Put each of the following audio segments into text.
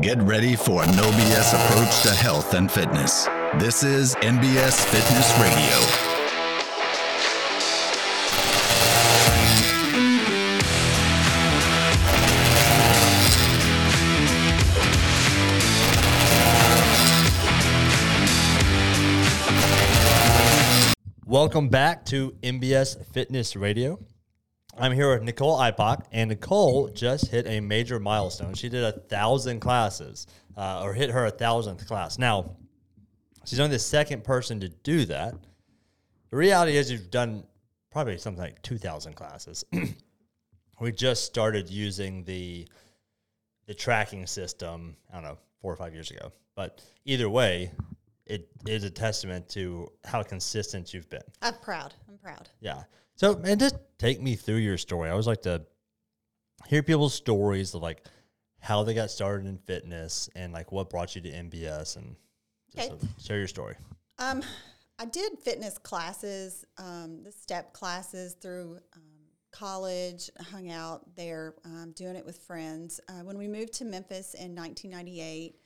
Get ready for a no BS approach to health and fitness. This is NBS Fitness Radio. Welcome back to NBS Fitness Radio. I'm here with Nicolle Ipock, and Nicolle just hit a major milestone. She did a thousand classes, uh, or hit her a thousandth class. Now, she's only the second person to do that. The reality is, you've done probably something like 2,000 classes. we just started using the the tracking system. I don't know, four or five years ago. But either way, it is a testament to how consistent you've been. I'm proud. I'm proud. Yeah. So, and just take me through your story. I always like to hear people's stories of like how they got started in fitness and like what brought you to NBS and just Okay. share your story. Um, I did fitness classes, um, the step classes through um, college. Hung out there, um, doing it with friends. Uh, when we moved to Memphis in 1998,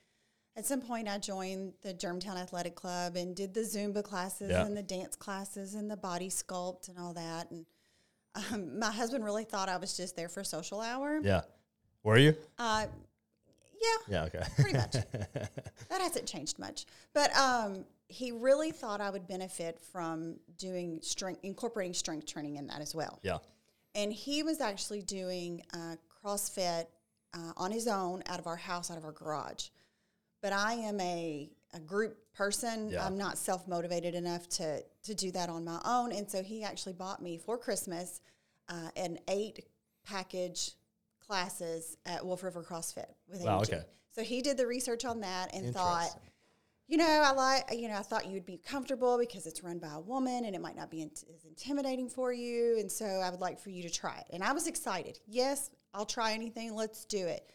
at some point I joined the Germantown Athletic Club and did the Zumba classes Yeah. and the dance classes and the body sculpt and all that. And um, my husband really thought I was just there for social hour. Yeah. Were you? Uh, yeah, Yeah. Okay. pretty much. that hasn't changed much. But um, he really thought I would benefit from doing strength, incorporating strength training in that as well. yeah. And he was actually doing uh, CrossFit uh, on his own out of our house, out of our garage. But I am a, a group person. Yeah. I'm not self motivated enough to, to do that on my own. And so he actually bought me for Christmas uh, an eight package classes at Wolf River CrossFit with Wow, Angie. okay. So he did the research on that and thought, you know, I like, you know, I thought you would be comfortable because it's run by a woman and it might not be int- as intimidating for you. And so I would like for you to try it. And I was excited. Yes, I'll try anything. Let's do it.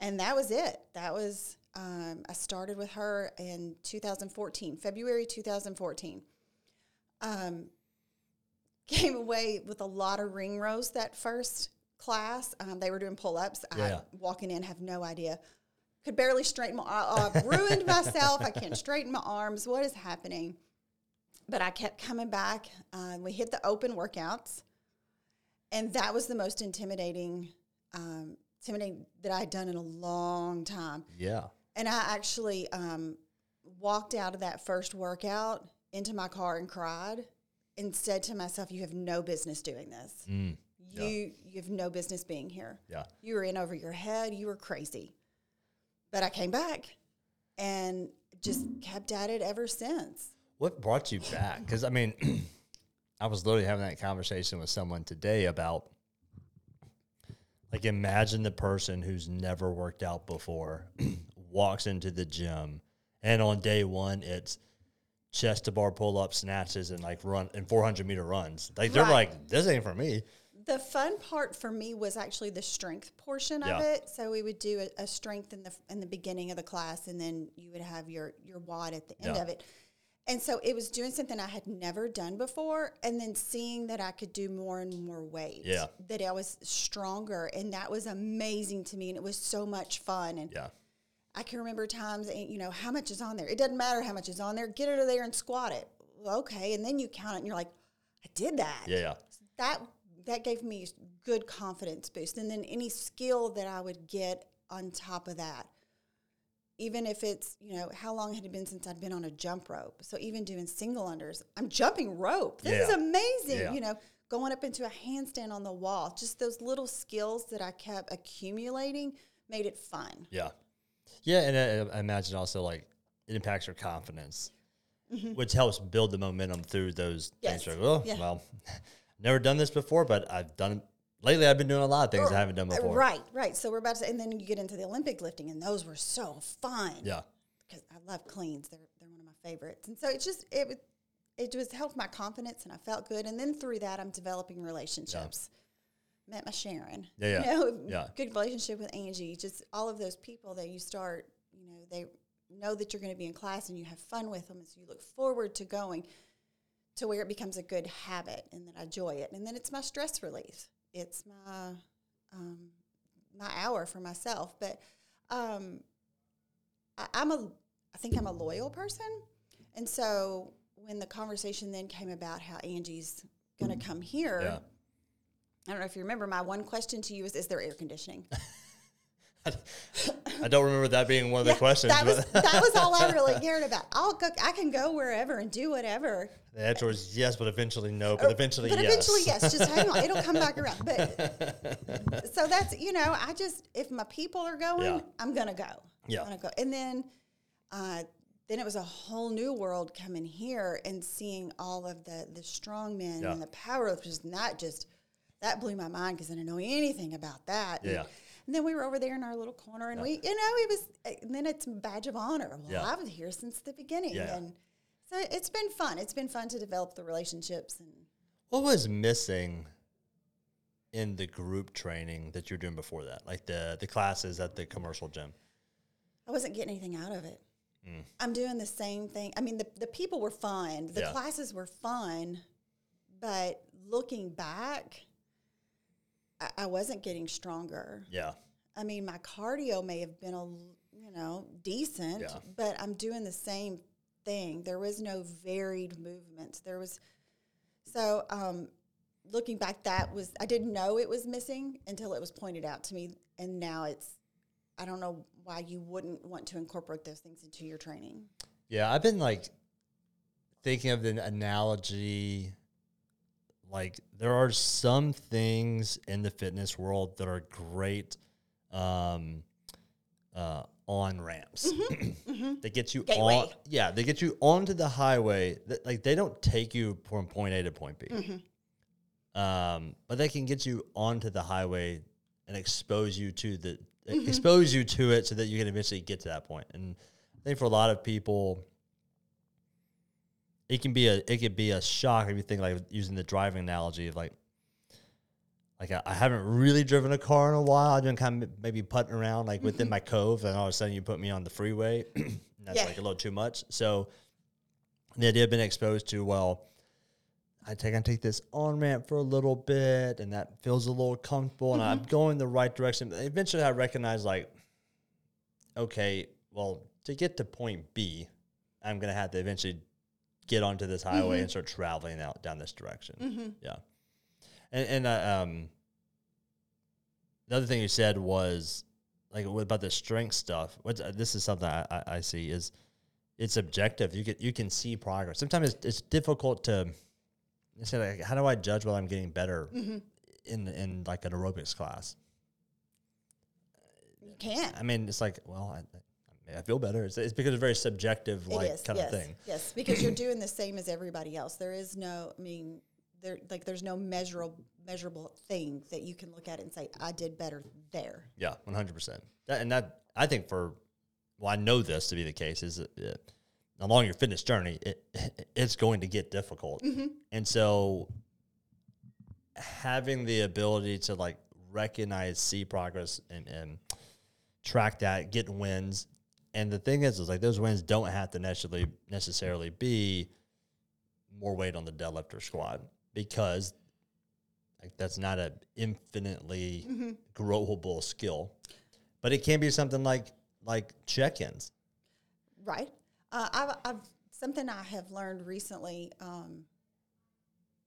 And that was it. That was, um, I started with her in 2014, February 2014. Um, came away with a lot of ring rows that first class. Um, they were doing pull ups. Yeah. I, walking in, have no idea. Could barely straighten my. I, I've ruined myself. I can't straighten my arms. What is happening? But I kept coming back. Uh, we hit the open workouts, and that was the most intimidating, um, intimidating that I had done in a long time. Yeah. And I actually um, walked out of that first workout into my car and cried and said to myself, "You have no business doing this. Mm. You you have no business being here. Yeah. You were in over your head. You were crazy." But I came back and just kept at it ever since. What brought you back? Because I mean, I was literally having that conversation with someone today about like imagine the person who's never worked out before walks into the gym and on day one it's chest to bar pull up snatches and like run and 400 meter runs. Like they're Right. like this ain't for me. The fun part for me was actually the strength portion of Yeah. it. So we would do a, a strength in the in the beginning of the class, and then you would have your your WOD at the end Yeah. of it. And so it was doing something I had never done before, and then seeing that I could do more and more weight. Yeah. That I was stronger, and that was amazing to me, and it was so much fun. And Yeah. I can remember times, and, you know, how much is on there? It doesn't matter how much is on there. Get it over there and squat it. Okay, and then you count it, and you're like, I did that Yeah. Yeah. that that gave me good confidence boost and then any skill that i would get on top of that even if it's you know how long had it been since i'd been on a jump rope so even doing single unders i'm jumping rope this is amazing Yeah. you know going up into a handstand on the wall just those little skills that i kept accumulating made it fun Yeah. Yeah, and I, I imagine also like it impacts your confidence, which helps build the momentum through those Yes. things. Like, oh, Yeah. well, never done this before, but I've done it. lately. I've been doing a lot of things I haven't done Uh, before. right right so we're about to and then you get into the olympic lifting and those were so fun Yeah. because I love cleans. They're they're one of my favorites, and so it just it it just helped my confidence, and I felt good. And then through that, I'm developing relationships. Met my Sharon. Yeah, yeah. You know, Yeah. Good relationship with Angie. Just all of those people that you start. You know, they know that you're going to be in class, and you have fun with them, and so you look forward to going to where it becomes a good habit, and then I enjoy it, and then it's my stress relief. It's my um, my hour for myself, but. Um, I, I'm a, I think I'm a loyal person, and so when the conversation then came about how Angie's going to come here, Yeah. I don't know if you remember. My one question to you is: Is there air conditioning? I don't remember that being one of the Yeah, questions. That was that was all I really cared about. I'll go. I can go wherever and do whatever. the answer was yes, but eventually no, but eventually but yes. eventually, yes. Just hang on; it'll come back around. But so that's you know, I just if my people are going, Yeah. I'm gonna go. Yeah. I'm gonna go. And then, uh, then it was a whole new world coming here and seeing all of the the strong men Yeah. and the powerlifters, and not just that blew my mind because I didn't know anything about that. And- Yeah. And then we were over there in our little corner, and we, you know, it was. And then it's badge of honor. Well, Yeah. I was here since the beginning, Yeah. and so it's been fun. It's been fun to develop the relationships and. What was missing in the group training that you're doing before that, like the the classes at the commercial gym? I wasn't getting anything out of it. Mm. I'm doing the same thing. I mean, the, the people were fun, the Yeah. classes were fun, but looking back, I, I wasn't getting stronger. Yeah, I mean, my cardio may have been a you know decent, Yeah. but I'm doing the same thing. There was no varied movements. There was so um, looking back, that was I didn't know it was missing until it was pointed out to me, and now it's I don't know why you wouldn't want to incorporate those things into your training. yeah. I've been like thinking of the analogy. Like there are some things in the fitness world that are great um, uh, on ramps. They get you on, yeah. They get you onto the highway. That, like they don't take you from point A to point B. um, but they can get you onto the highway and expose you to the expose you to it so that you can eventually get to that point. And I think for a lot of people, it can be a it could be a shock if you think like using the driving analogy of like like I, I haven't really driven a car in a while. I've been kind of maybe putting around like within mm-hmm. my cove, and all of a sudden you put me on the freeway. and that's Yeah. like a little too much. So the idea of being exposed to well, I take I take this on ramp for a little bit, and that feels a little comfortable, and I'm mm-hmm. going the right direction. Eventually, I recognize like, okay, well, to get to point B, I'm gonna have to eventually get onto this highway and start traveling out down this direction. Yeah, and and uh, um, the other thing you said was like what about the strength stuff. What's, uh, this is something I, I, I see is it's objective. You can you can see progress. Sometimes it's, it's difficult to say like how do I judge whether I'm getting better in in like an aerobics class. You can't. I mean, it's like well, I, I, feel better. It's, it's because it's very subjective, like is, kind yes, of thing. Yes, because you're doing the same as everybody else. There is no, I mean, there like there's no measurable measurable thing that you can look at and say I did better there. Yeah, one hundred percent. And that I think for well, I know this to be the case is that along your fitness journey, it it's going to get difficult, mm-hmm. and so having the ability to like recognize, see progress, and, and track that, get wins. And the thing is, is like those wins don't have to necessarily necessarily be more weight on the deadlift or squat because like that's not an infinitely growable skill, but it can be something like like check-ins. Right. Uh, I've, I've something I have learned recently um,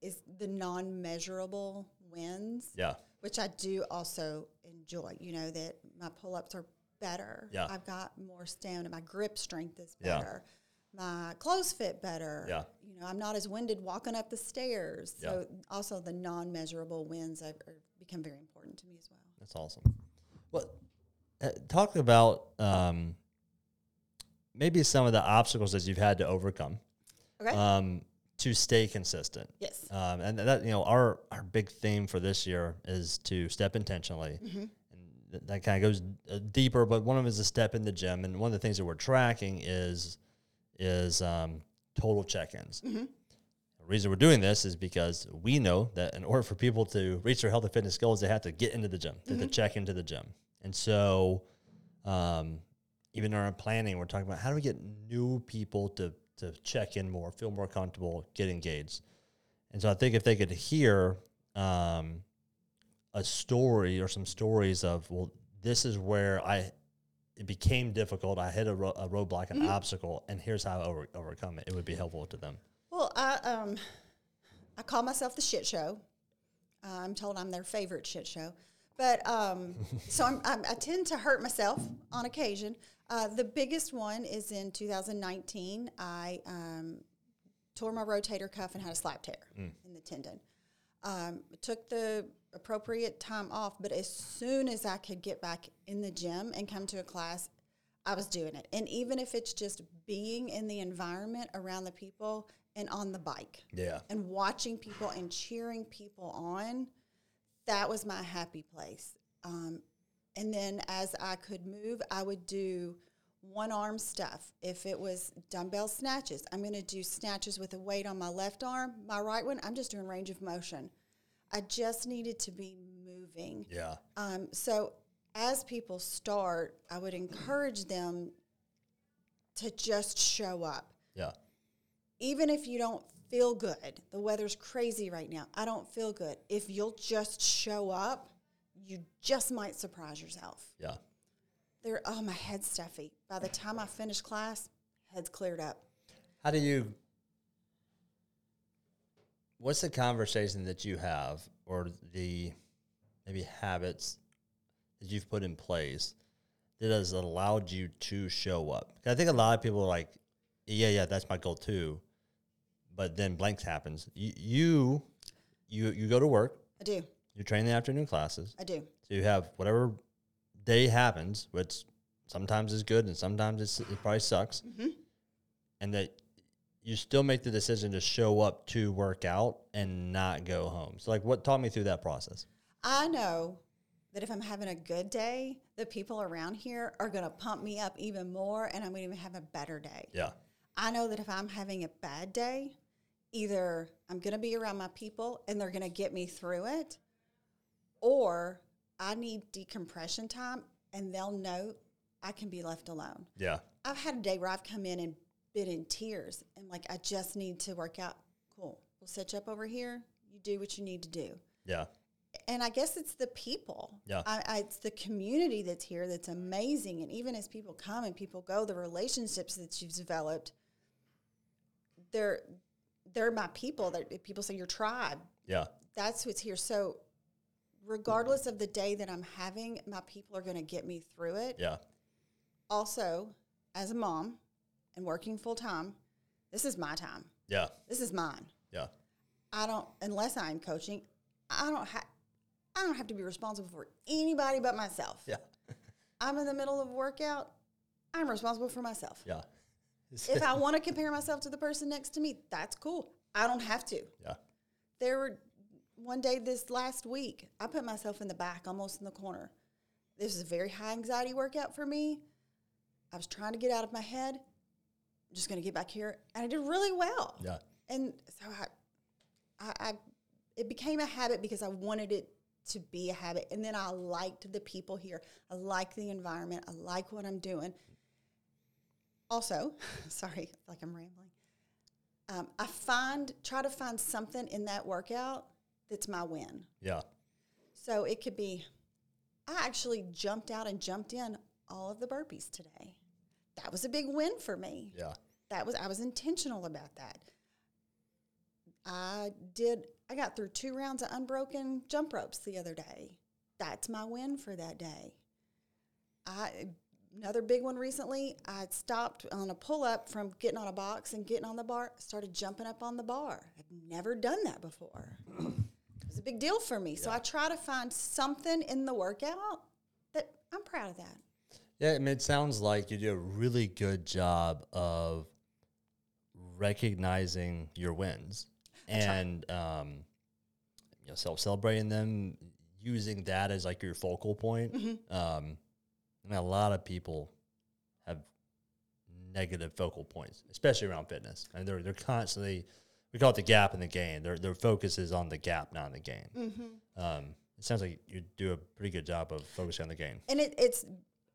is the non-measurable wins, Yeah, which I do also enjoy. You know that my pull-ups are better. Yeah. I've got more stamina. My grip strength is Yeah. better. My clothes fit better. Yeah. You know, I'm not as winded walking up the stairs. So also the non-measurable wins have are become very important to me as well. that's awesome. Well, uh, talk about um, maybe some of the obstacles that you've had to overcome Okay. um, to stay consistent. yes. Um, and that you know our our big theme for this year is to step intentionally, th- that kind of goes uh, deeper. But one of them is a step in the gym, and one of the things that we're tracking is is um, total check-ins. The reason we're doing this is because we know that in order for people to reach their health and fitness goals, they have to get into the gym, they have to check into the gym, and so um, even in our planning, we're talking about how do we get new people to to check in more, feel more comfortable, get engaged. And so I think if they could hear um, a story or some stories of, well, this is where I it became difficult. I hit a, ro- a roadblock, an obstacle, and here's how I over- overcome it. It would be helpful to them. Well, I um, I call myself the shit show. Uh, I'm told I'm their favorite shit show, but um, so I'm, I'm, I tend to hurt myself on occasion. Uh, the biggest one is in 2019. I um, tore my rotator cuff and had a slap tear in the tendon. Um, took the appropriate time off, but as soon as I could get back in the gym and come to a class, I was doing it. And even if it's just being in the environment around the people and on the bike Yeah. and watching people and cheering people on, that was my happy place. Um, and then as I could move, I would do one arm stuff. If it was dumbbell snatches, I'm going to do snatches with a weight on my left arm. My right one, I'm just doing range of motion. I just needed to be moving. Yeah. Um, so as people start, I would encourage them to just show up. Yeah. Even if you don't feel good, the weather's crazy right now. I don't feel good. If you'll just show up, you just might surprise yourself. Yeah. There, oh, my head's stuffy. By the time I finish class, head's cleared up. How do you? What's the conversation that you have, or the maybe habits that you've put in place that has allowed you to show up? I think a lot of people are like, "Yeah, yeah, that's my goal too," but then blanks happens. You you you, you go to work, I do. you train the afternoon classes, I do. so you have whatever day happens, which sometimes is good and sometimes it's, it probably sucks. Mm-hmm. And that you still make the decision to show up to work out and not go home. So, like, what taught me through that process? I know that if I'm having a good day, the people around here are going to pump me up even more and I'm going to even have a better day. Yeah. I know that if I'm having a bad day, either I'm going to be around my people and they're going to get me through it, or I need decompression time and they'll know I can be left alone. Yeah. I've had a day where I've come in and been in tears and like, I just need to work out. Cool. We'll set you up over here. You do what you need to do. Yeah. And I guess it's the people. Yeah. I, I, it's the community that's here that's amazing. And even as people come and people go, the relationships that you've developed, they're they're my people. That people say your tribe. Yeah. That's what's here. So, regardless of the day that I'm having, my people are going to get me through it. Yeah. Also, as a mom and working full time, this is my time. Yeah. This is mine. Yeah. I don't unless I'm coaching, I don't have I don't have to be responsible for anybody but myself. Yeah. I'm in the middle of a workout, I'm responsible for myself. Yeah. if I want to compare myself to the person next to me, that's cool. I don't have to. Yeah. There were one day this last week, I put myself in the back, almost in the corner. This is a very high anxiety workout for me. I was trying to get out of my head. Just going to get back here, and I did really well. Yeah. And so I, I, I, it became a habit because I wanted it to be a habit, and then I liked the people here. I like the environment. I like what I'm doing. Also, sorry, like I'm rambling. Um, I find try to find something in that workout that's my win. Yeah. So it could be, I actually jumped out and jumped in all of the burpees today. That was a big win for me. Yeah. That was I was intentional about that. I did I got through two rounds of unbroken jump ropes the other day. That's my win for that day. I another big one recently, I stopped on a pull up from getting on a box and getting on the bar, started jumping up on the bar. I've never done that before. it was a big deal for me. So I try to find something in the workout that I'm proud of that. Yeah, I mean, it sounds like you do a really good job of recognizing your wins and um, you know, self celebrating them, using that as like your focal point. Um, I mean, a lot of people have negative focal points, especially around fitness, and they're they're constantly we call it the gap in the gain. Their their focus is on the gap, not on the gain. Um, it sounds like you do a pretty good job of focusing on the gain. and it, it's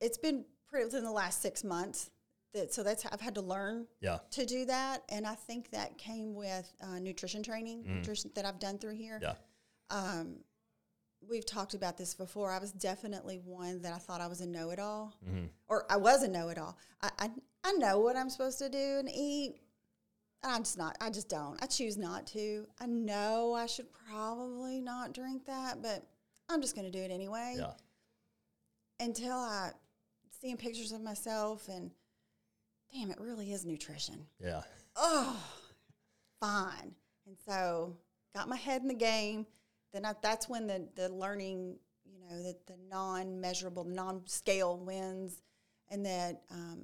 it's been pretty within the last six months that so that's I've had to learn Yeah. to do that, and I think that came with uh, nutrition training, nutrition that I've done through here. Yeah. Um, we've talked about this before. I was definitely one that I thought I was a know it all, Mm-hmm. or I was a know it all. I, I I know what I'm supposed to do and eat. I'm just not. I just don't. I choose not to. I know I should probably not drink that, but I'm just going to do it anyway. Yeah. Until I seeing pictures of myself and damn, it really is nutrition Yeah. oh, fine. And so got my head in the game. Then I, that's when the, the learning, you know, that the non-measurable, non-scale wins, and that um,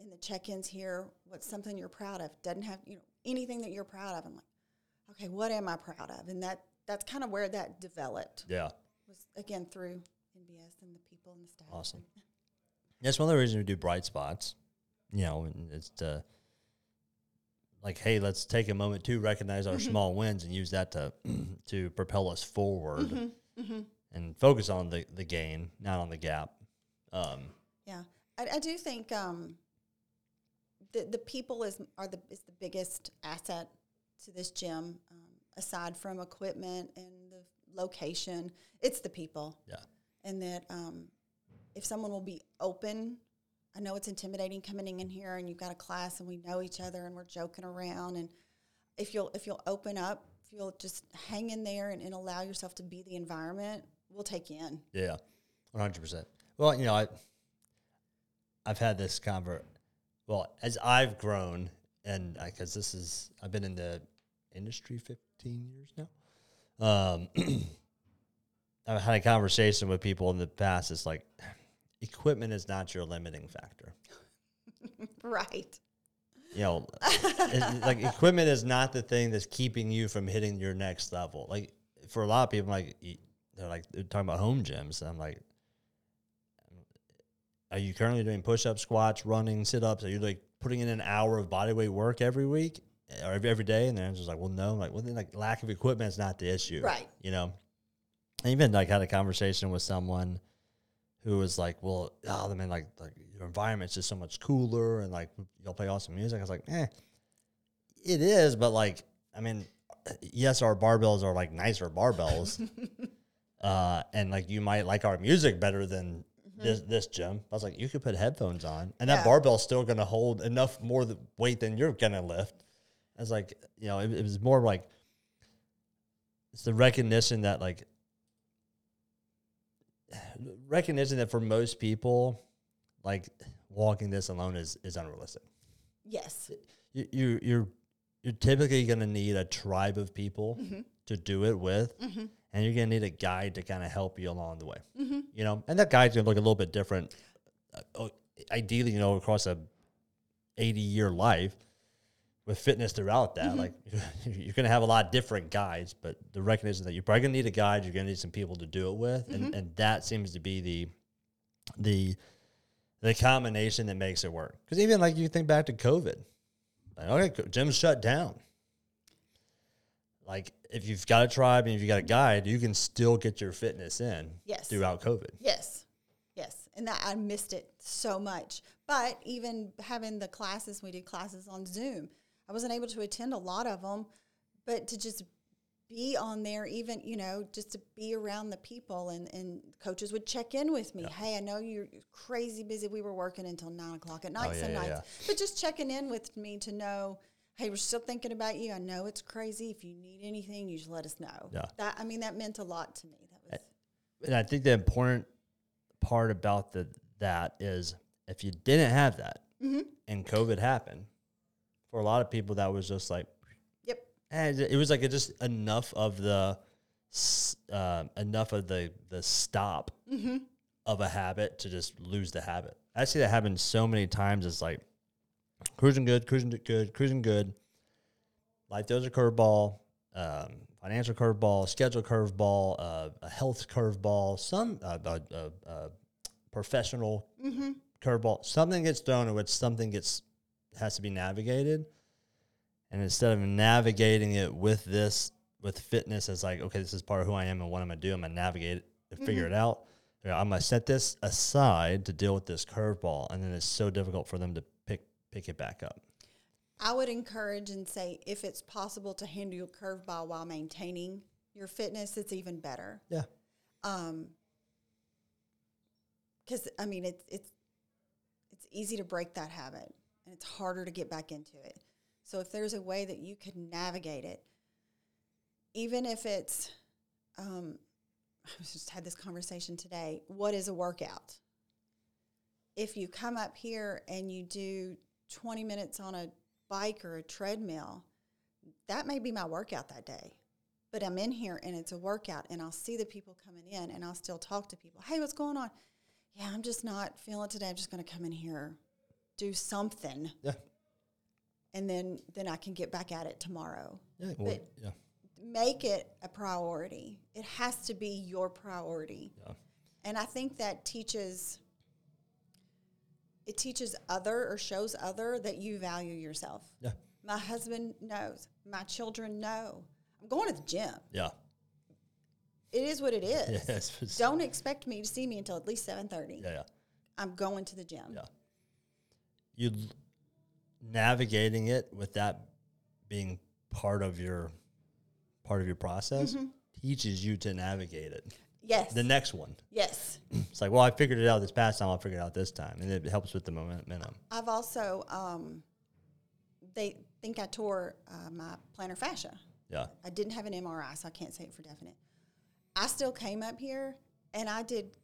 in the check-ins here, what's something you're proud of? Doesn't have you know anything that you're proud of. I'm like, okay, what am I proud of? And that that's kind of where that developed Yeah. was again through NBS and the people and the staff. Awesome. That's one of the reasons we do bright spots. You know, it's to like, hey, let's take a moment to recognize our small wins and use that to to propel us forward and focus on the the gain, not on the gap. Um, Yeah, I, I do think um, the the people is are the is the biggest asset to this gym. Um, aside from equipment and the location, it's the people, yeah, and that um, if someone will be open, I know it's intimidating coming in here and you've got a class and we know each other and we're joking around, and if you'll if you'll open up, if you'll just hang in there and, and allow yourself to be the environment, we'll take you in. yeah, one hundred percent. Well, you know, I I've had this convert. Well, as I've grown, and because this is I've been in the industry fifteen years now. Um, I've had a conversation with people in the past. It's like equipment is not your limiting factor. Right. You know, like equipment is not the thing that's keeping you from hitting your next level. Like for a lot of people, like they're like they're talking about home gyms. I'm like, are you currently doing push-ups, squats, running, sit ups? Are you like putting in an hour of body weight work every week or every, every day? And the answer's like, well, no. I'm like, well, then like lack of equipment is not the issue, Right. You know, I even like had a conversation with someone who was like, well, oh, I mean, like, like your environment's just so much cooler and like you'll play awesome music. I was like, eh, it is, but like, I mean, yes, our barbells are like nicer barbells. uh, and like you might like our music better than this this gym. I was like, you could put headphones on, and that Yeah. barbell's still gonna hold enough more th- weight than you're gonna lift. I was like, you know, it, it was more like it's the recognition that like recognition that for most people, like walking this alone is is unrealistic. Yes. You, you you're you're typically gonna need a tribe of people Mm-hmm. to do it with, and you're gonna need a guide to kind of help you along the way. Mm-hmm. You know, and that guide's gonna look a little bit different. Uh, oh, ideally, you know, across a 80 year life with fitness throughout that, mm-hmm. like you're gonna have a lot of different guides, but the recognition that you're probably gonna need a guide, you're gonna need some people to do it with, and mm-hmm. and that seems to be the the the combination that makes it work. Because even like you think back to COVID, like, okay, gyms shut down. Like if you've got a tribe and if you got a guide, you can still get your fitness in Yes. throughout COVID. Yes, yes, and that I missed it so much. But even having the classes, we did classes on Zoom. I wasn't able to attend a lot of them, but to just be on there, even you know, just to be around the people, and and coaches would check in with me. Hey, I know you're crazy busy. We were working until nine o'clock at night Oh, yeah, some yeah, nights, yeah. but just checking in with me to know. Hey, we're still thinking about you. I know it's crazy. If you need anything, you just let us know. Yeah. That I mean, that meant a lot to me. That was And I think the important part about the that is if you didn't have that Mm-hmm. and COVID happened, for a lot of people that was just like yep. And it was like it just enough of the uh, enough of the the stop Mm-hmm. of a habit to just lose the habit. I see that happen so many times. It's like cruising good, cruising good, cruising good. Life throws a curveball, um, financial curveball, schedule curveball, uh, a health curveball, some uh, uh, uh, uh, professional Mm-hmm. curveball. Something gets thrown in which something gets has to be navigated. And instead of navigating it with this with fitness as like, okay, this is part of who I am and what I'm gonna do, I'm gonna navigate it and figure it out. You know, I'm gonna set this aside to deal with this curveball, and then it's so difficult for them to pick pick it back up. I would encourage and say if it's possible to handle your curveball while maintaining your fitness, it's even better. Yeah. Um, because I mean, it's it's it's easy to break that habit, and it's harder to get back into it. So if there's a way that you could navigate it, even if it's, um, I just had this conversation today. What is a workout? If you come up here and you do 20 minutes on a bike or a treadmill, that may be my workout that day. But I'm in here and it's a workout, and I'll see the people coming in, and I'll still talk to people. Hey, what's going on? Yeah, I'm just not feeling today. I'm just going to come in here, do something, Yeah. and then then I can get back at it tomorrow. Yeah. Well, But- yeah. Make it a priority. It has to be your priority. Yeah. And I think that teaches it teaches other or shows other that you value yourself. Yeah. My husband knows. My children know. I'm going to the gym. Yeah. It is what it is. It's- Don't expect me to see me until at least 7:30. yeah. Yeah. I'm going to the gym. Yeah. You navigating it with that being part of your part of your process teaches you to navigate it. Yes. The next one, yes. it's like, well, I figured it out this past time. I'll figure it out this time, and it helps with the momentum. I've also um, they think I tore uh, my plantar fascia. Yeah. I didn't have an MRI, so I can't say it for definite. I still came up here and I did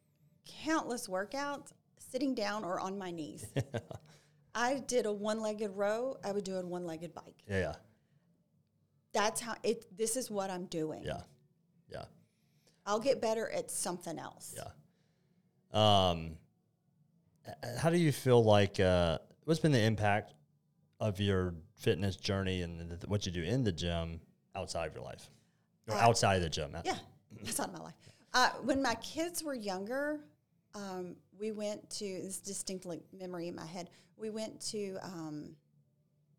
countless workouts sitting down or on my knees. I did a one-legged row. I would do a one-legged bike. Yeah. Yeah. That's how it. This is what I'm doing. Yeah. Yeah. I'll get better at something else. Yeah. Um, how do you feel like uh, what's been the impact of your fitness journey and th- what you do in the gym outside of your life or Uh, outside of the gym? Yeah, that's not my life. Uh, when my kids were younger, um, we went to this distinctly memory in my head. We went to um,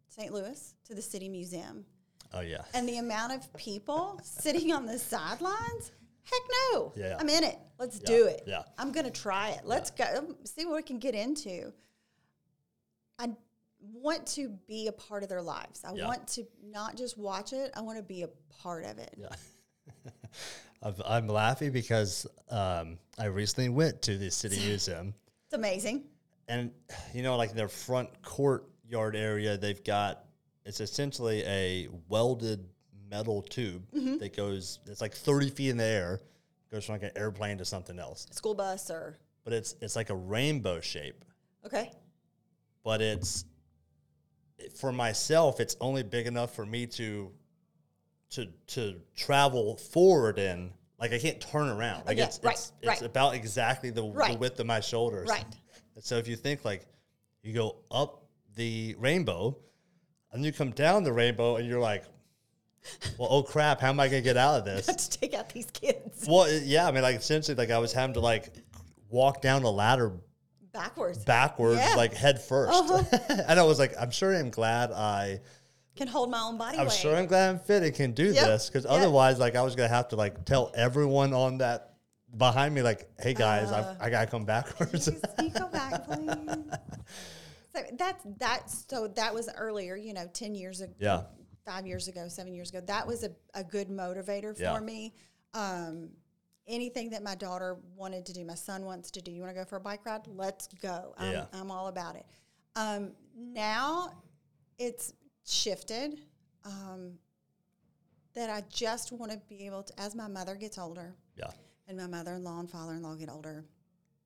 St. Louis to the City Museum, Oh yeah. and the amount of people sitting on the sidelines. Heck no! Yeah. I'm in it. Let's Yeah, do it. yeah. I'm gonna try it. Let's go um, see what we can get into. I want to be a part of their lives. I Yeah. want to not just watch it. I want to be a part of it. Yeah. I've, I'm laughing because um, I recently went to the city museum, It's amazing. and you know, like their front courtyard area, they've got it's essentially a welded metal tube Mm-hmm. that goes. It's like 30 feet in the air, goes from like an airplane to something else. School bus or But it's it's like a rainbow shape. okay. But it's for myself. It's only big enough for me to to to travel forward in. Like I can't turn around. Like it's right, it's, it's about exactly the, the width of my shoulders. Right. So if you think like you go up the rainbow and you come down the rainbow and you're like, well, oh crap, how am I gonna get out of this? to take out these kids well, yeah, I mean, like essentially, like I was having to like walk down the ladder backwards. backwards, Yeah. like head 1st uh-huh. and I was like, I'm sure I'm glad I, Can hold my own body I'm weight. sure I'm glad I'm fit and can do Yep. this because Yep. otherwise, like I was gonna have to like tell everyone on that behind me, like, hey guys, Uh, I, I gotta come backwards. You go back, please? So that's that's so that was earlier, you know, ten years ago, Yeah. five years ago, seven years ago. That was a, a good motivator for Yeah. me. Um, anything that my daughter wanted to do, my son wants to do. You want to go for a bike ride? Let's go. I'm, Yeah. I'm all about it. Um, now it's shifted. Um, that I just want to be able to, as my mother gets older, yeah, and my mother-in-law and father-in-law get older,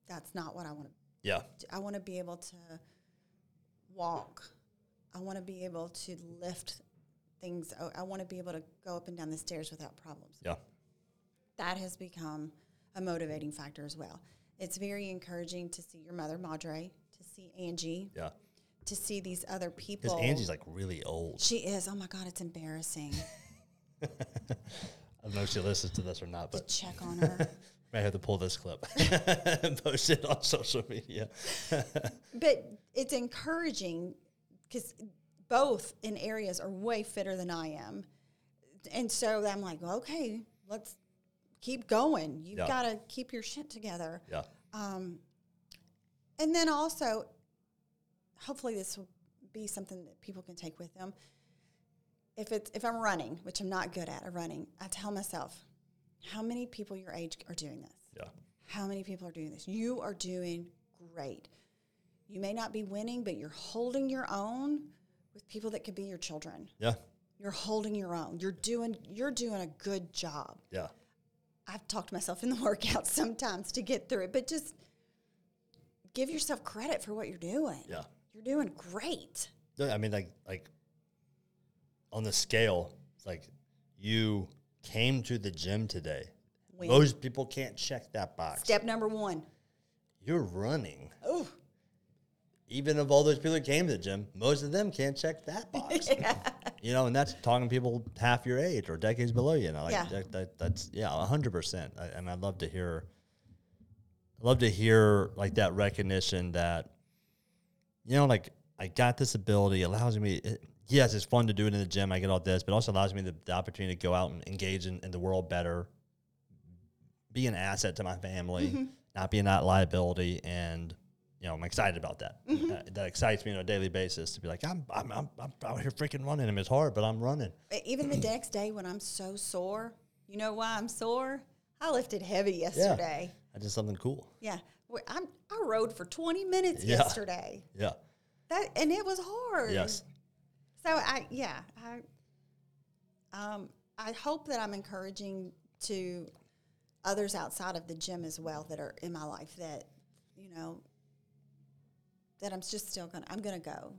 that's not what I want to yeah, I want to be able to walk. I want to be able to lift things. I- I want to be able to go up and down the stairs without problems. yeah, That has become a motivating factor as well. It's very encouraging to see your mother, Madre, to see Angie, yeah. To see these other people. Because. Angie's like really old. she is. Oh my God, it's embarrassing I don't know if she listens to this or not, to but check on her. I have to pull this clip and post it on social media. but it's encouraging because both in areas are way fitter than I am. And so I'm like, well, okay, let's keep going. You've Yeah. got to keep your shit together. Yeah, Um, and then also, hopefully, this will be something that people can take with them. If it's if I'm running, which I'm not good at, at running, I tell myself, how many people your age are doing this? how many people are doing this. You are doing great. You may not be winning, but you're holding your own with people that could be your children. Yeah. You're holding your own. You're doing you're doing a good job. Yeah. I've talked myself in the workout sometimes to get through it, but just give yourself credit for what you're doing. Yeah. You're doing great. I mean, like, like on the scale, it's like you came to the gym today. Win. Most people can't check that box. Step number one. You're running. Oh, Even of all those people that came to the gym, most of them can't check that box. yeah. You know, and that's talking to people half your age or decades below you. you know, like Yeah. that, that, that's yeah, hundred percent. And I'd love to hear, I love to hear like that recognition that, you know, like I got this ability allows me. It, yes, it's fun to do it in the gym. I get all this, but also allows me the, the opportunity to go out and engage in, in the world better, be an asset to my family, mm-hmm. not be a not liability, and you know I'm excited about that. Mm-hmm. that. That excites me on a daily basis to be like I'm I'm I'm, I'm out here freaking running. I mean, it's hard, but I'm running. even the next day when I'm so sore, you know why I'm sore? I lifted heavy yesterday. I did something cool. Yeah. I'm, I rode for 20 minutes Yeah. yesterday. Yeah. That and it was hard. Yes. So I yeah, I um I hope that I'm encouraging to others outside of the gym as well that are in my life that you know that I'm just still gonna I'm gonna go.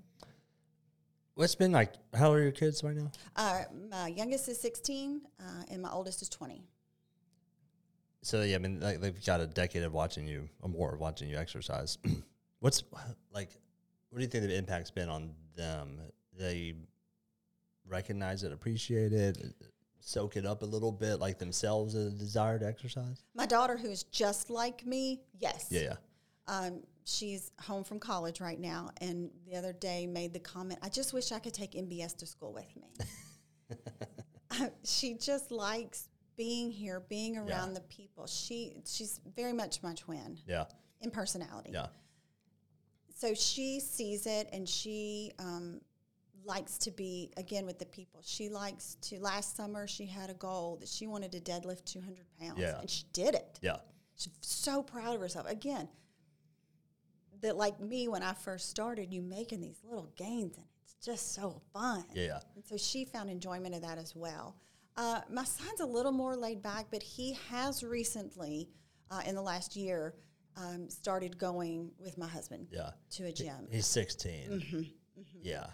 What's been like? How old are your kids right now? Uh, my youngest is 16 uh, and my oldest is 20. So yeah, I mean, like, they've got a decade of watching you, or more, of watching you exercise. What's like? What do you think the impact's been on them? They recognize it, appreciate it, soak it up a little bit, like themselves, a desire to exercise. My daughter, who is just like me, yes. Yeah, yeah, Um, she's home from college right now, and the other day made the comment, "I just wish I could take NBS to school with me." She just likes being here, being around the people. She she's very much my twin yeah, in personality. yeah, So she sees it, and she um, likes to be again with the people. She likes to. Last summer, she had a goal that she wanted to deadlift 200 pounds, Yeah. and she did it. yeah, She's so proud of herself. Again, that like me when I first started, you making these little gains and it's just so fun. yeah, yeah. And so she found enjoyment of that as well. Uh, my son's a little more laid back, but he has recently, uh, in the last year, um, started going with my husband yeah. to a gym. He's 16. Mm-hmm, Yeah,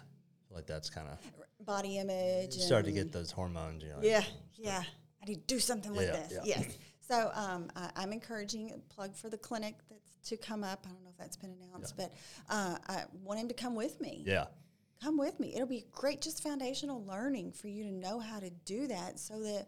like that's kind of Body image. You start to get those hormones. You know, Yeah, yeah. I need to do something with Yeah, this. yeah. Yes. So um, I, I'm encouraging a plug for the clinic that's to come up. I don't know if that's been announced, but uh, I want him to come with me. yeah, Come with me. It'll be great, just foundational learning for you to know how to do that, so that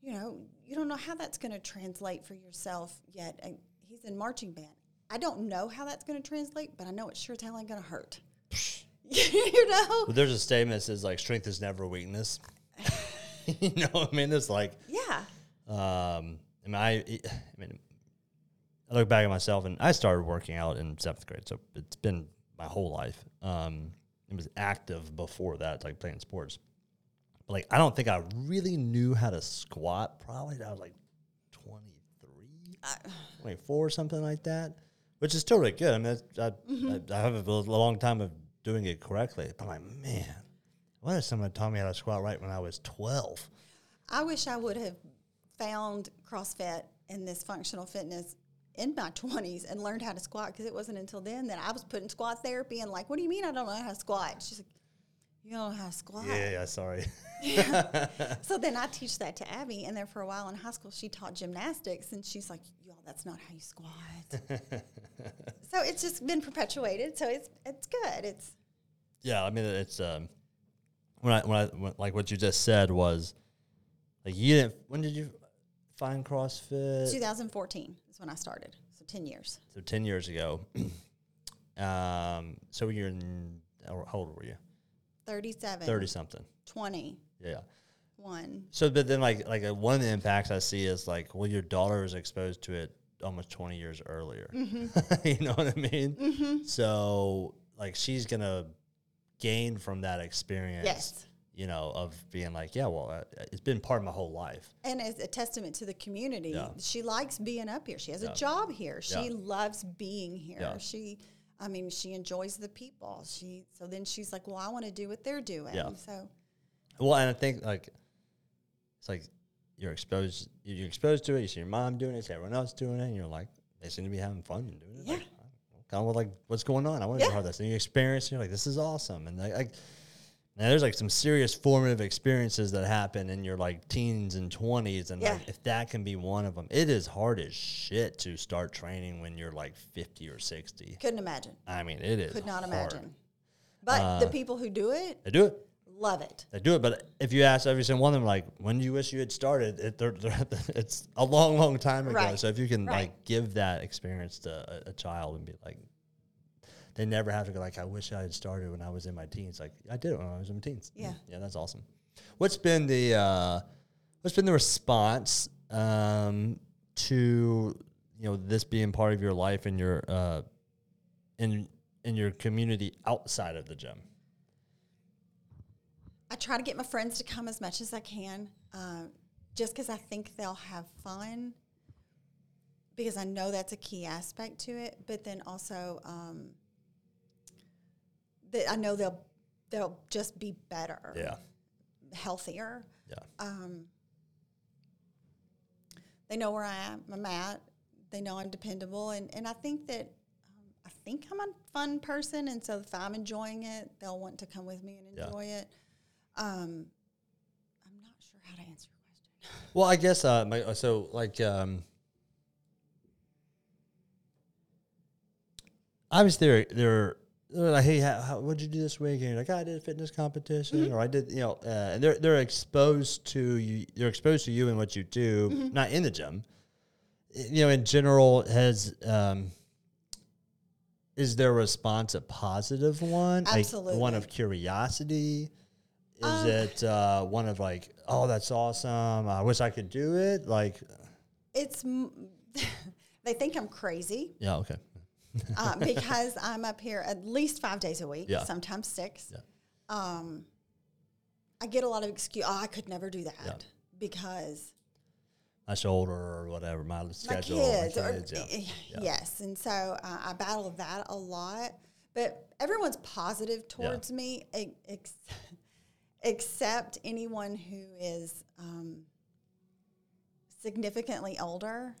you know you don't know how that's going to translate for yourself yet. Uh, he's in marching band. I don't know how that's going to translate, but I know it sure as hell ain't going to hurt. you know? But there's a statement that says like strength is never weakness. you know, what I mean, it's like Yeah. Um, I mean, I, I mean, I look back at myself, and I started working out in seventh grade, so it's been my whole life. Um, it was active before that, like playing sports. But like, I don't think I really knew how to squat. Probably that was like 23, 24, something like that, which is totally good. I mean, that's, I, mm-hmm. I, I have a long time of doing it correctly. But I'm like, man, what if someone taught me how to squat right when I was 12? I wish I would have found CrossFit and this functional fitness in my 20s and learned how to squat because it wasn't until then that I was putting squat therapy and like, what do you mean I don't know how to squat? She's like, you don't know how to squat. Yeah, yeah, sorry. So then I teach that to Abby, and then for a while in high school she taught gymnastics, and she's like, "Y'all, that's not how you squat." so it's just been perpetuated. So it's it's good. It's Yeah, I mean it's um when I when I when, like what you just said was like you didn't when did you find CrossFit? 2014 is when I started. So 10 years. So ten years ago. um, so you're in how old were you? 37. Thirty something. 20. Yeah. One. So, but then like like uh, one of the impacts I see is like, well, your daughter was exposed to it almost twenty years earlier. you know what I mean? So like she's gonna gain from that experience. Yes. You know, of being like, yeah, well, uh, it's been part of my whole life. And as a testament to the community, Yeah. she likes being up here. She has Yeah. a job here. She Yeah. loves being here. She, I mean, she enjoys the people. She so then she's like, well, I want to do what they're doing. Yeah. So Well, and I think like it's like you're exposed, you're exposed to it. You see your mom doing it, see everyone else doing it, and you're like, they seem to be having fun and doing it. Yeah. Like, kind of like, what's going on? I want to Yeah. know how this. And you experience, you're like, this is awesome. And like, like now there's like some serious formative experiences that happen in your like teens and twenties, and Yeah. like if that can be one of them, it is hard as shit to start training when you're like 50 or 60. couldn't imagine. I mean, it is Could not hard. imagine. But Uh, the people who do it They do it. love it. They do it, but if you ask every single one of them, like, when do you wish you had started? It, they're, they're, it's a long, long time ago. Right. So if you can Right. like give that experience to a, a child and be like, they never have to go like, I wish I had started when I was in my teens. Like I did it when I was in my teens. Yeah. yeah, that's awesome. What's been the uh, what's been the response um, to you know this being part of your life and your uh, in in your community outside of the gym? I try to get my friends to come as much as I can, uh, just because I think they'll have fun. Because I know that's a key aspect to it, but then also um, that I know they'll they'll just be better, Yeah, healthier. yeah. Um, they know where I am. I'm at. They know I'm dependable, and, and I think that um, I think I'm a fun person, and so if I'm enjoying it, they'll want to come with me and Yeah. enjoy it. Um, I'm not sure how to answer your question. Well, I guess uh, my, uh, so. Like, um, obviously, they're they're, they're like, "Hey, how, how, what'd you do this week?" And you're like, "I did a fitness competition, or I did," you know. Uh, and they're they're exposed to you. They're exposed to you and what you do, not in the gym. You know, in general, has um, is their response a positive one? Like, one of curiosity. Is Um, it uh, one of like, oh, that's awesome. I wish I could do it. Like, It's m- they think I'm crazy yeah, okay. Uh, because I'm up here at least five days a week, Yeah. sometimes six. Yeah. Um, I get a lot of excuse. Oh, I could never do that Yeah. because My shoulder or whatever, my my schedule, kids. my or- kids, yeah. eh, Yeah. Yes, and so uh, I battle that a lot. But everyone's positive towards me, ex- except anyone who is um, significantly older.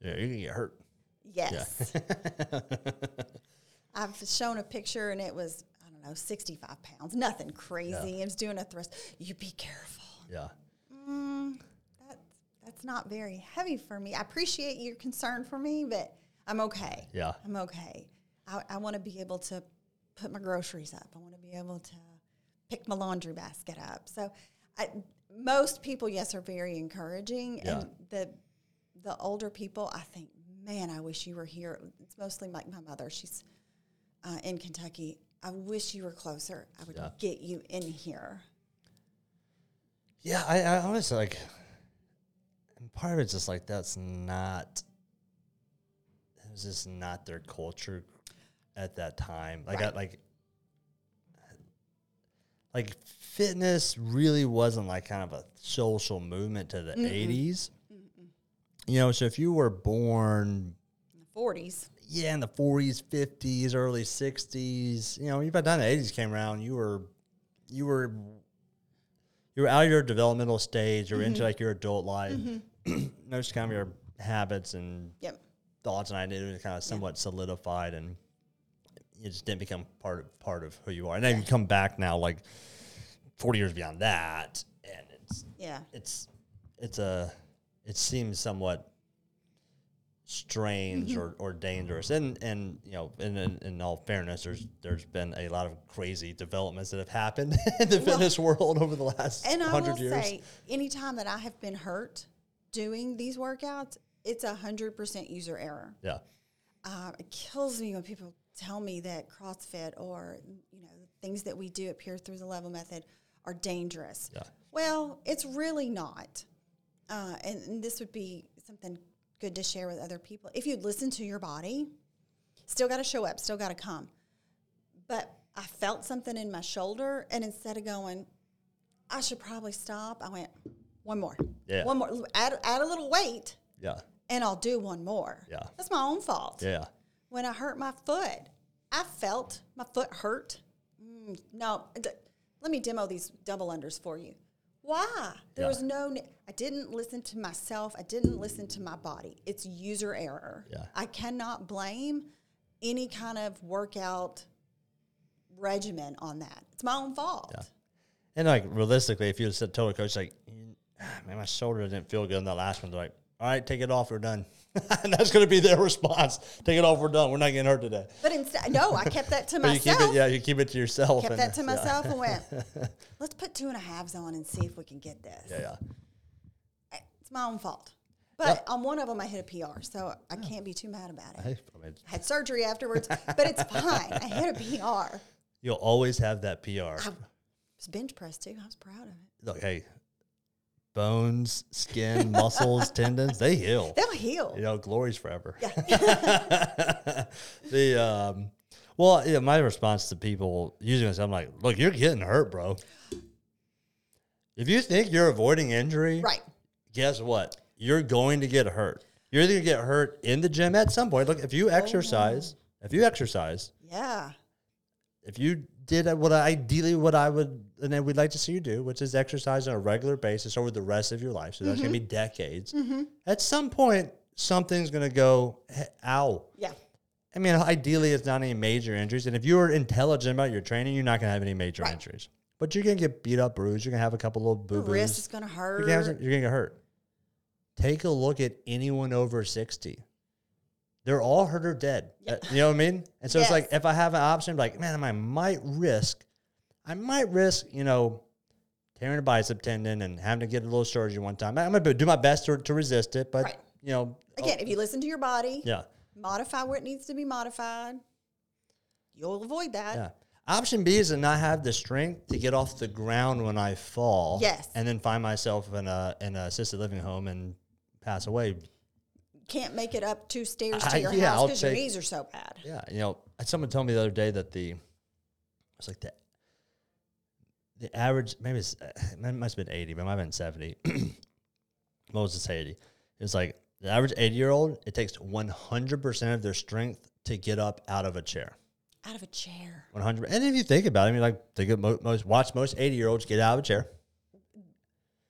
Yeah, you can get hurt. Yes. I've shown a picture and it was, I don't know, 65 pounds. Nothing crazy. It was doing a thrust. You be careful. Yeah. Mm, that's, that's not very heavy for me. I appreciate your concern for me, but I'm okay. Yeah. I'm okay. I, I want to be able to put my groceries up. I want to be able to pick my laundry basket up. So, I, most people, yes, are very encouraging, Yeah. and the the older people, I think, man, I wish you were here. It's mostly like my mother. She's uh, in Kentucky. I wish you were closer. I would Yeah. get you in here. Yeah, I, I honestly like, and part of it's just like that's not. It was just not their culture at that time. Like, I, Right. like, like fitness really wasn't like kind of a social movement to the 80s. You know, so if you were born In the 40s. yeah, in the forties, fifties, early sixties. You know, by the time the eighties came around, you were, you were, you were out of your developmental stage. You were into mm-hmm. like your adult life. Mm-hmm. Most kind of your habits and Yep. thoughts and ideas kind of somewhat solidified, and you just didn't become part of part of who you are. And then you come back now, like forty years beyond that, and it's Yeah. it's it's a it seems somewhat strange or, or dangerous and and you know in, in, in all fairness there's there's been a lot of crazy developments that have happened in the fitness world over the last And I will years say, anytime that I have been hurt doing these workouts, it's a hundred percent user error. yeah Uh, it kills me when people tell me that CrossFit or you know the things that we do at Peer Through the Level Method are dangerous. Yeah. Well, it's really not. Uh, and, and this would be something good to share with other people. If you listen to your body, still got to show up, still got to come. But I felt something in my shoulder, and instead of going, I should probably stop. I went, one more. Yeah. One more. Add, add a little weight Yeah. and I'll do one more. Yeah. That's my own fault. Yeah. When I hurt my foot, I felt my foot hurt. Mm, no, d- let me demo these double unders for you. Why? There Yeah. was no, I didn't listen to myself. I didn't listen to my body. It's user error. Yeah. I cannot blame any kind of workout regimen on that. It's my own fault. Yeah. And like realistically, if you said told a coach like, "Mm, man, my shoulder didn't feel good in the last one, they're like, all right, take it off, we're done. and that's going to be their response. Take it off, we're done. We're not getting hurt today. But instead, no, I kept that to But you myself. keep it, yeah, you keep it to yourself. kept and- that to yeah. myself and went, let's put two and a halves on and see if we can get this. Yeah, yeah. Eh, it's my own fault. But on one of them, I hit a PR, so I can't be too mad about it. Hey, I mean, I had surgery afterwards, but it's fine. I hit a PR. you'll always have that PR. I was bench press too. I was proud of it. Look, hey, bones, skin, muscles, tendons, they heal. They'll heal. You know, glory's forever. Yeah. the um, well, yeah, my response to people using this, I'm like, look, you're getting hurt, bro. If you think you're avoiding injury, Right. guess what? You're going to get hurt. You're either gonna get hurt in the gym at some point. Look, if you exercise, if you exercise, Yeah. if you did what I, ideally what I would and then we'd like to see you do, which is exercise on a regular basis over the rest of your life. So that's gonna mm-hmm. be decades. Mm-hmm. At some point, something's gonna go, ow. Yeah. I mean, ideally, it's not any major injuries. And if you're intelligent about your training, you're not gonna have any major Right. injuries. But you're gonna get beat up, bruised. You're gonna have a couple little boo Your wrist boos. is going to You're hurt. gonna, you're gonna get hurt. Take a look at anyone over 60. They're all hurt or dead. Uh, you know what I mean? And so it's like, if I have an option, like, man, I might risk, I might risk, you know, tearing a bicep tendon and having to get a little surgery one time. I'm gonna do my best to, to resist it, but Right. you know, Again, if you listen to your body, yeah, modify where it needs to be modified, you'll avoid that. yeah. Option B is to not have the strength to get off the ground when I fall. Yes. and then find myself in a in a assisted living home and pass away Can't make it up two stairs to your yeah, house because your knees are so bad. Yeah, you know, someone told me the other day that the it was like the the average maybe it's, uh, it must have been eighty, but it might have been seventy. what was it eighty? It was like the average eighty year old. It takes one hundred percent of their strength to get up out of a chair. Out of a chair. One hundred. And if you think about it, I mean, like think of mo- most watch most eighty year olds get out of a chair.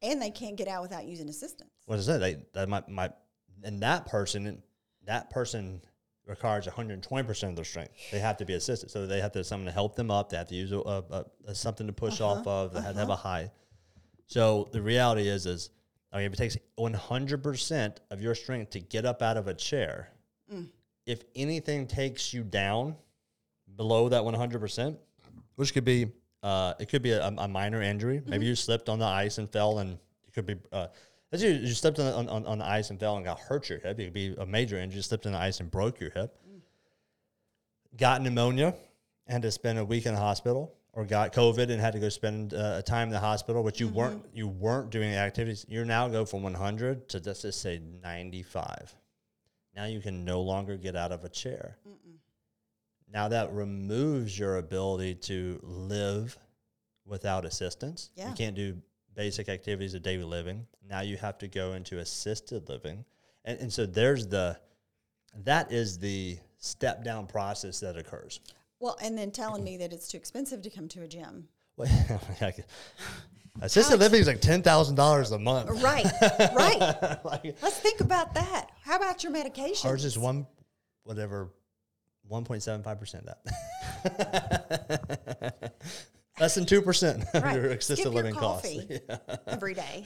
And they can't get out without using assistance. What is that? They that might might and that person that person requires 120 percent of their strength. They have to be assisted, so they have to have someone to help them up. They have to use a, a, a something to push off of. They have to have a high. So the reality is, is I mean, if it takes 100 percent of your strength to get up out of a chair, if anything takes you down below that 100 percent, which could be uh, it could be a, a minor injury. Maybe you slipped on the ice and fell, and it could be. Uh, let's you, you slipped on, the- on, on, the ice and fell and got hurt your hip. It could be a major injury. You slipped on the ice and broke your hip. Got pneumonia and had to spend a week in the hospital, or got COVID and had to go spend uh, time in the hospital, which you weren't you weren't doing the activities. You now go from 100 to let's just say 95. Now you can no longer get out of a chair. Now that removes your ability to live without assistance. Yeah. You can't do basic activities of daily living. Now you have to go into assisted living. And, and so there's the, that is the step down process that occurs. Well, and then telling me that it's too expensive to come to a gym. Well, assisted living is like $10,000 a month. Right, right. like, Let's think about that. How about your medication? ours is one, whatever, 1.75% of that. Less than 2% of Right. your assisted Skip your living costs. coffee every day.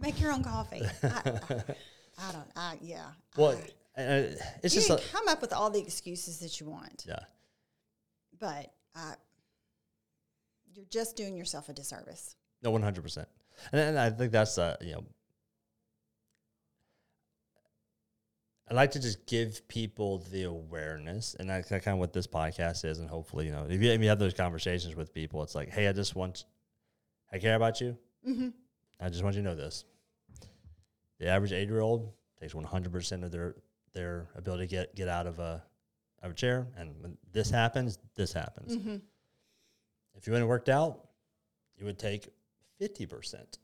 Make your own coffee. I, I don't. I yeah. Well, uh, it's you just, can a, come up with all the excuses that you want, yeah. but uh, you're just doing yourself a disservice. No, one hundred percent, and and I think that's uh, you know, I like to just give people the awareness, and that's kind of what this podcast is, and hopefully, you know, if you, if you have those conversations with people, it's like, hey, I just want, I care about you. Mm-hmm. I just want you to know this: the average eight-year-old takes one hundred percent of their their ability to get get out of a of a chair, and when this happens, this happens. Mm-hmm. If you went and worked out, you would take 50%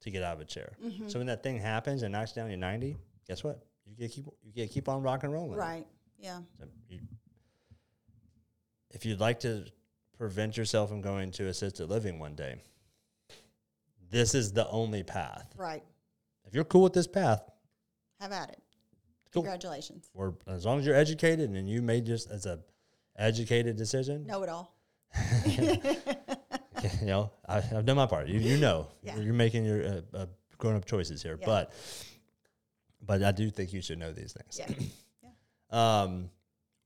to get out of a chair. Mm-hmm. So when that thing happens and knocks down your 90, guess what? You get keep you get keep on rock and rolling. Right. Yeah. So you, if you'd like to prevent yourself from going to assisted living one day, this is the only path. Right. If you're cool with this path, Have at it. Cool. Congratulations. or as long as you're educated and you made just as a educated decision, Know it all. you know, I, I've done my part. You, you know, Yeah. you're making your uh, uh, grown up choices here, Yeah. but but I do think you should know these things. Yeah. Um,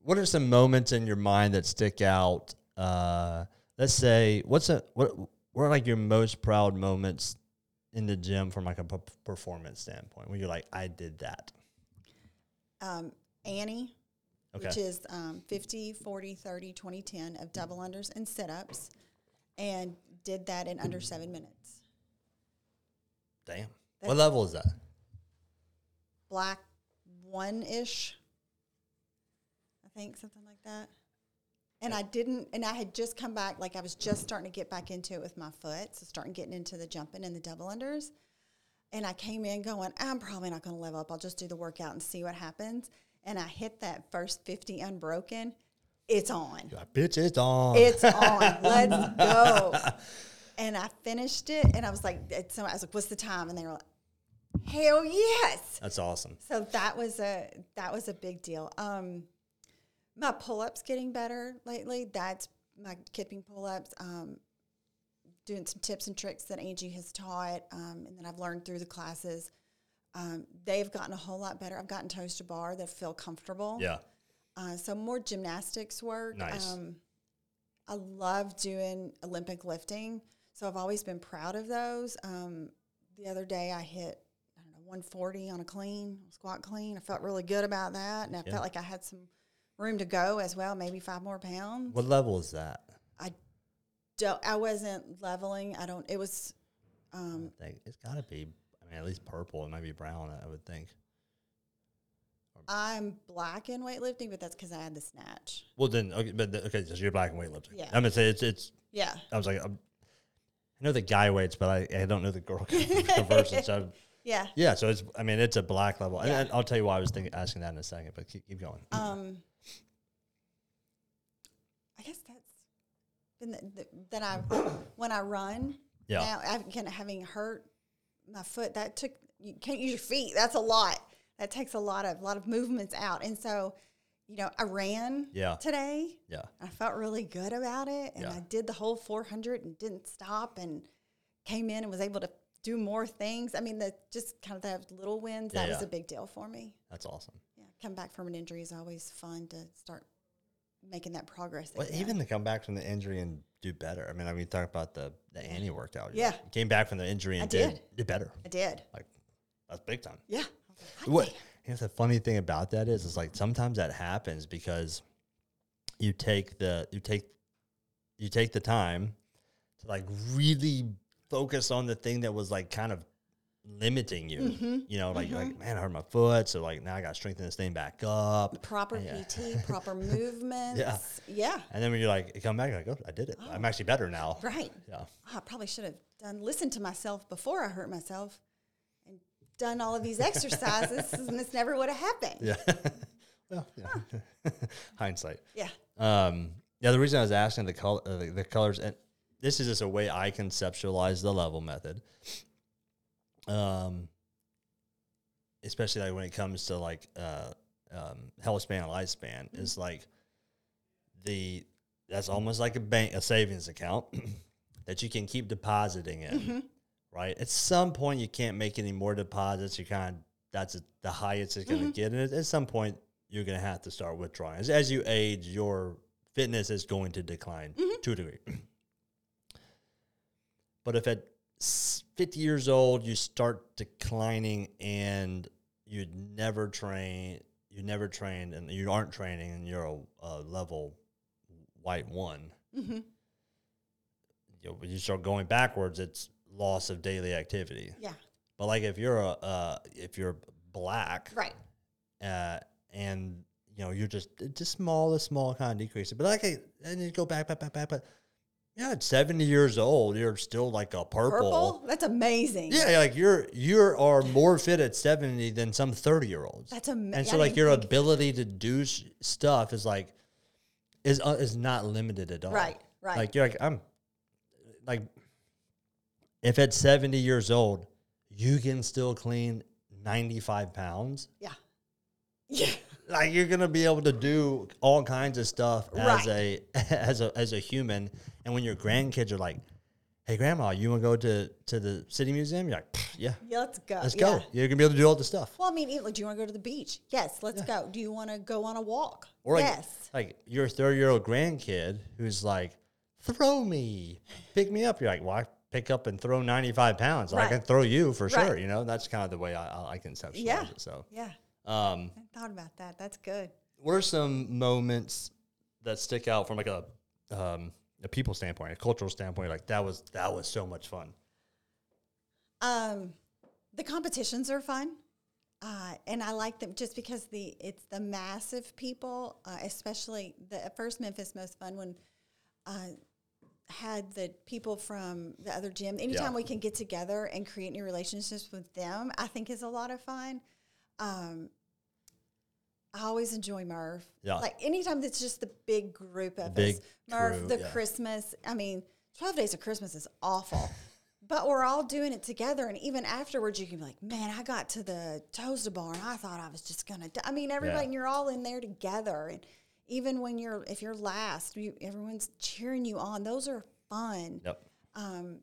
what are some moments in your mind that stick out? Uh, let's say, what's a what? What are like your most proud moments in the gym from like a p- performance standpoint? When you're like, I did that. Um, Annie, Okay. which is um, 50, 40, 30, 20, 10 of double unders and sit ups, and did that in under seven minutes. Damn. what level is that? Black one ish, I think, something like that. And I didn't, and I had just come back, like I was just starting to get back into it with my foot, so starting getting into the jumping and the double unders. And I came in going, I'm probably not going to level up. I'll just do the workout and see what happens. And I hit that first 50 unbroken. It's on. Like, Bitch, it's on. It's on. Let's go. And I finished it, and I was like, it's, I was like, what's the time? And they were like, hell yes. That's awesome. So that was a that was a big deal. Um, my pull ups getting better lately. That's my kipping pull ups. Um, doing some tips and tricks that Angie has taught, um, and that I've learned through the classes. Um, they've gotten a whole lot better. I've gotten toes to bar that feel comfortable. Yeah. Uh, so more gymnastics work. Nice. Um, I love doing Olympic lifting, so I've always been proud of those. Um, the other day I hit I don't know 140 on a clean squat clean. I felt really good about that, and I Yeah. felt like I had some room to go as well, maybe five more pounds. What level is that? I don't. I wasn't leveling. I don't. It was. Um, think it's got to be. I mean, at least purple. It might be brown. I would think. I'm black in weightlifting, but that's because I had the snatch. Well, then okay, but the, okay, so you're black and weightlifting. Yeah. I'm gonna say it's it's. Yeah. I was like, I'm, I know the guy weights, but I, I don't know the girl conversion. So Yeah. yeah, so it's. I mean, it's a black level, and- Yeah. and I'll tell you why I was thinking asking that in a second. But keep, keep going. Um, I guess that's been the, the, that I when I run. Yeah. Now I've kind of having hurt my foot. That took you can't use your feet. That's a lot. That takes a lot of lot of movements out. And so, you know, I ran Yeah. today. Yeah. I felt really good about it, and Yeah. I did the whole 400 and didn't stop, and came in and was able to do more things. I mean, the just kind of the little wins. Yeah, that was a big deal for me. That's awesome. Yeah, come back from an injury is always fun to start making that progress. Well, again. even to come back from the injury and do better. I mean, I mean, talk about the the Annie workout. You Yeah. like, came back from the injury and did. did. did better. I did. Like that's big time. Yeah. Like, "Hot What? damn." Here's the funny thing about that is, is like sometimes that happens because you take the you take you take the time to like really focus on the thing that was like kind of limiting you. Mm-hmm. You know, like like man, I hurt my foot, so like now I got to strengthen this thing back up. Proper Yeah. PT, proper movements. Yeah. Yeah. And then when you're like, you come back, you're like, oh, I did it. I'm actually better now. Right. Yeah. Oh, I probably should have done listened to myself before I hurt myself and done all of these exercises, and this never would have happened. Yeah. well, yeah. Hindsight. Yeah. Um, yeah, the reason I was asking the color, uh, the, the colors, and this is just a way I conceptualize the level method. Um, especially like when it comes to like uh, um, health span and lifespan, is like the that's almost like a bank, a savings account that you can keep depositing in. Right. At some point, you can't make any more deposits. You kind of that's the highest it's going to get, and at, at some point, you're going to have to start withdrawing. As, as you age, your fitness is going to decline to a degree. but if at 50 years old you start declining and you never train, you never trained, and you aren't training, and you're a, a level white one, Mm-hmm. you know, when you start going backwards, it's loss of daily activity. Yeah. But like if you're a uh, if you're black, Right. uh, and you know you're just just small, a small kind of decrease. But like, and you go back, back, back, back, but Yeah, at 70 years old, you're still like a purple. Purple? That's amazing. Yeah, like you're you are more fit at 70 than some 30 year olds. That's amazing. And I so like your ability to do s- stuff is like is uh, is not limited at all. Right, right. Like you're like I'm like if at 70 years old you can still clean 95 pounds, Yeah. Yeah. like you're gonna be able to do all kinds of stuff as Right. a as a as a human. And when your grandkids are like, "Hey, grandma, you want to go to to the city museum?" You're like, "Yeah, Yeah, let's go. let's yeah. go. You're gonna be able to do all the stuff." Well, I mean, like, do you want to go to the beach? Yes, let's go. Do you want to go on a walk? Or like, yes. like your 30 year old grandkid who's like, "Throw me, pick me up." You're like, "Well, I pick up and throw 95 pounds. I can throw you for Right. sure." You know, that's kind of the way I I, I conceptualize Yeah. it. So, Yeah. um, I thought about that. That's good. what are some moments that stick out from like a um, a people standpoint, a cultural standpoint? Like that was that was so much fun. Um, the competitions are fun, uh, and I like them just because the it's the massive people, uh, especially the first Memphis most fun when uh, had the people from the other gym. Anytime Yeah. we can get together and create new relationships with them, I think is a lot of fun. Um, I always enjoy Murph. Yeah. Like anytime that's just the big group of big us. Murph, crew, the yeah. Christmas. I mean, 12 days of Christmas is awful. but we're all doing it together. And even afterwards, you can be like, man, I got to the toes to bar and I thought I was just going to. I mean, everybody, Yeah. and you're all in there together. And even when you're, if you're last, you, everyone's cheering you on. Those are fun. Yep. Um,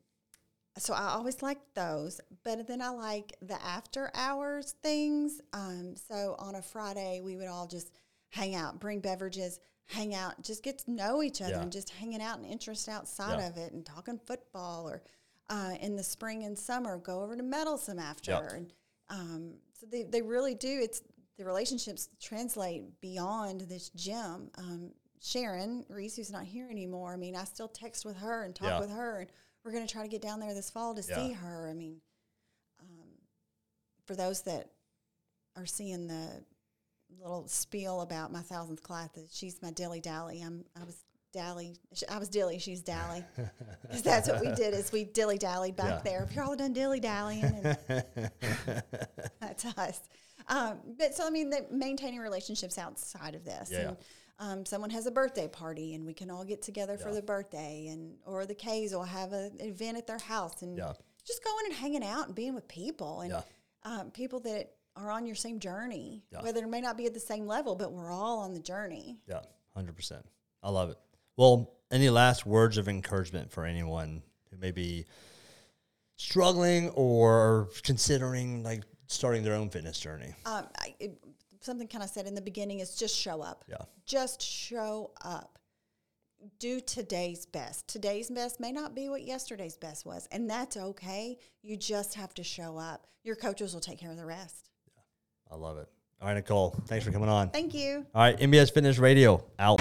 so I always like those, but then I like the after hours things. Um, so on a Friday, we would all just hang out, bring beverages, hang out, just get to know each other, Yeah. and just hanging out and interest outside Yeah. of it, and talking football. Or uh, in the spring and summer, go over to Meddlesome after. And um, so they they really do. It's the relationships translate beyond this gym. Um, Sharon Reese, who's not here anymore. I mean, I still text with her and talk with her, and we're going to try to get down there this fall to Yeah. see her. I mean, um, for those that are seeing the little spiel about my thousandth class, that she's my dilly dally. I'm I was dally. sh- I was dilly. She's dally. 'Cause that's what we did is we dilly dallied back Yeah. there. If you're all done dilly dallying, that's us. Um, but so I mean, maintaining relationships outside of this. Yeah. And, um, someone has a birthday party, and we can all get together for Yeah. the birthday, and or the K's will have a, an event at their house, and Yeah. just going and hanging out and being with people, and Yeah. um, people that are on your same journey. Whether it may not be at the same level, but we're all on the journey. Yeah, hundred percent. I love it. Well, any last words of encouragement for anyone who may be struggling or considering like starting their own fitness journey? um, I, it, something kind of said in the beginning is just show up. Yeah. Just show up. Do today's best. Today's best may not be what yesterday's best was, and that's okay. You just have to show up. Your coaches will take care of the rest. I love it. All right, Nicolle, thanks for coming on. Thank you. All right, NBS Fitness Radio out.